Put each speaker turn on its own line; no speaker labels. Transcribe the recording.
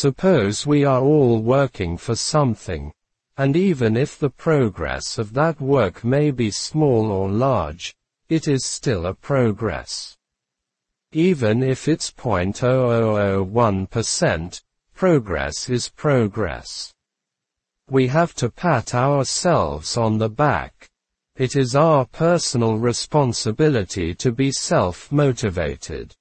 Suppose we are all working for something, and even if the progress of that work may be small or large, it is still a progress. Even if it's 0.0001%, progress is progress. We have to pat ourselves on the back. It is our personal responsibility to be self-motivated.